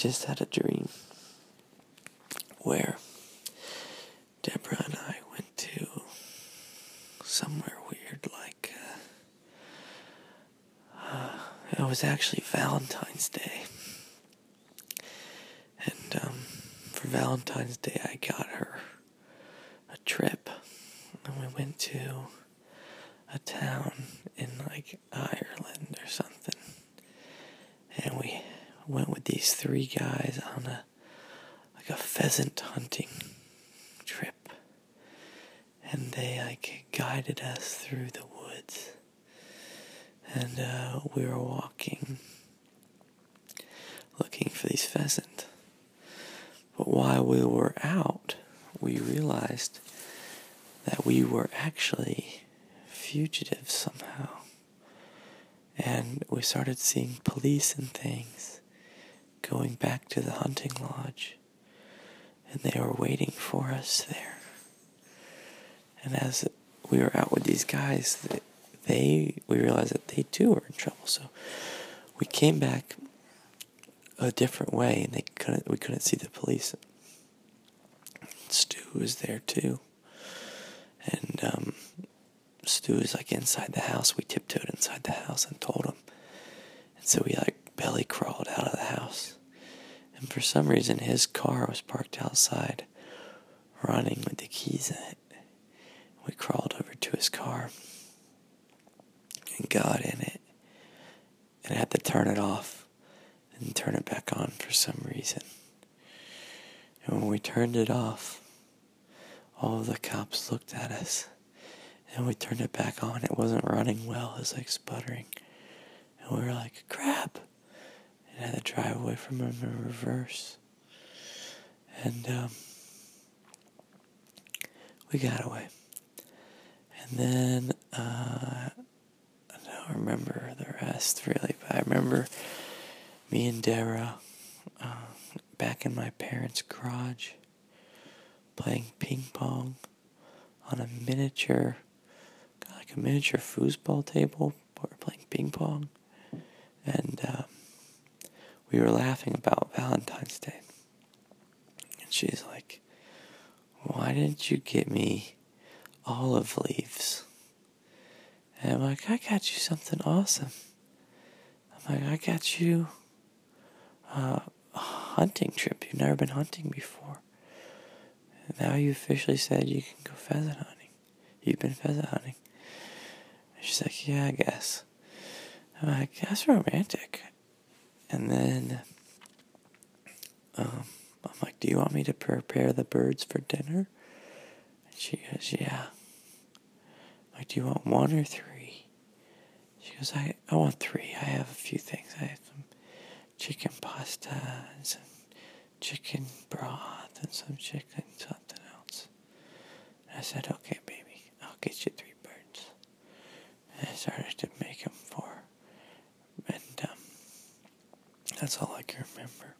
just had a dream where Deborah and I went to somewhere weird, like uh, uh, it was actually Valentine's Day, and um, for Valentine's Day I got her a trip, and we went to a town in like Ireland or something, and we went with these three guys on a like a pheasant hunting trip, and they like guided us through the woods, and uh, we were walking, looking for these pheasant. But while we were out, we realized that we were actually fugitives somehow. And we started seeing police and things going back to the hunting lodge. And they were waiting for us there. And as we were out with these guys, they we realized that they too were in trouble. So we came back a different way, and they couldn't. We couldn't see the police. Stu was there too, and um, Stu was like inside the house. We tiptoed inside the house and told him, and so we like belly crawled out of the house. And for some reason, his car was parked outside, running with the keys in it. We crawled over to his car and got in it and had to turn it off and turn it back on for some reason. And when we turned it off, all of the cops looked at us and we turned it back on. It wasn't running well, it was like sputtering. And we were like, crap. And had to drive away from him in reverse. And um, we got away. And then uh, I don't remember the rest really, but I remember me and Dara uh, back in my parents' garage playing ping pong on a miniature, like a miniature foosball table. We were playing ping pong, we were laughing about Valentine's Day. And she's like, "Why didn't you get me olive leaves?" And I'm like, "I got you something awesome." I'm like, "I got you." Uh, a hunting trip. You've never been hunting before. And now you officially said you can go pheasant hunting. You've been pheasant hunting. And she's like, Yeah, I guess. I'm like, That's romantic. And then um, I'm like, Do you want me to prepare the birds for dinner? And she goes, Yeah. I'm like, Do you want one or three? She goes, I, I want three. I have a few things. I have some chicken pasta and some chicken broth and some chicken something else. And I said, okay, baby, I'll get you three birds. And I started to make them for her. And um, that's all I can remember.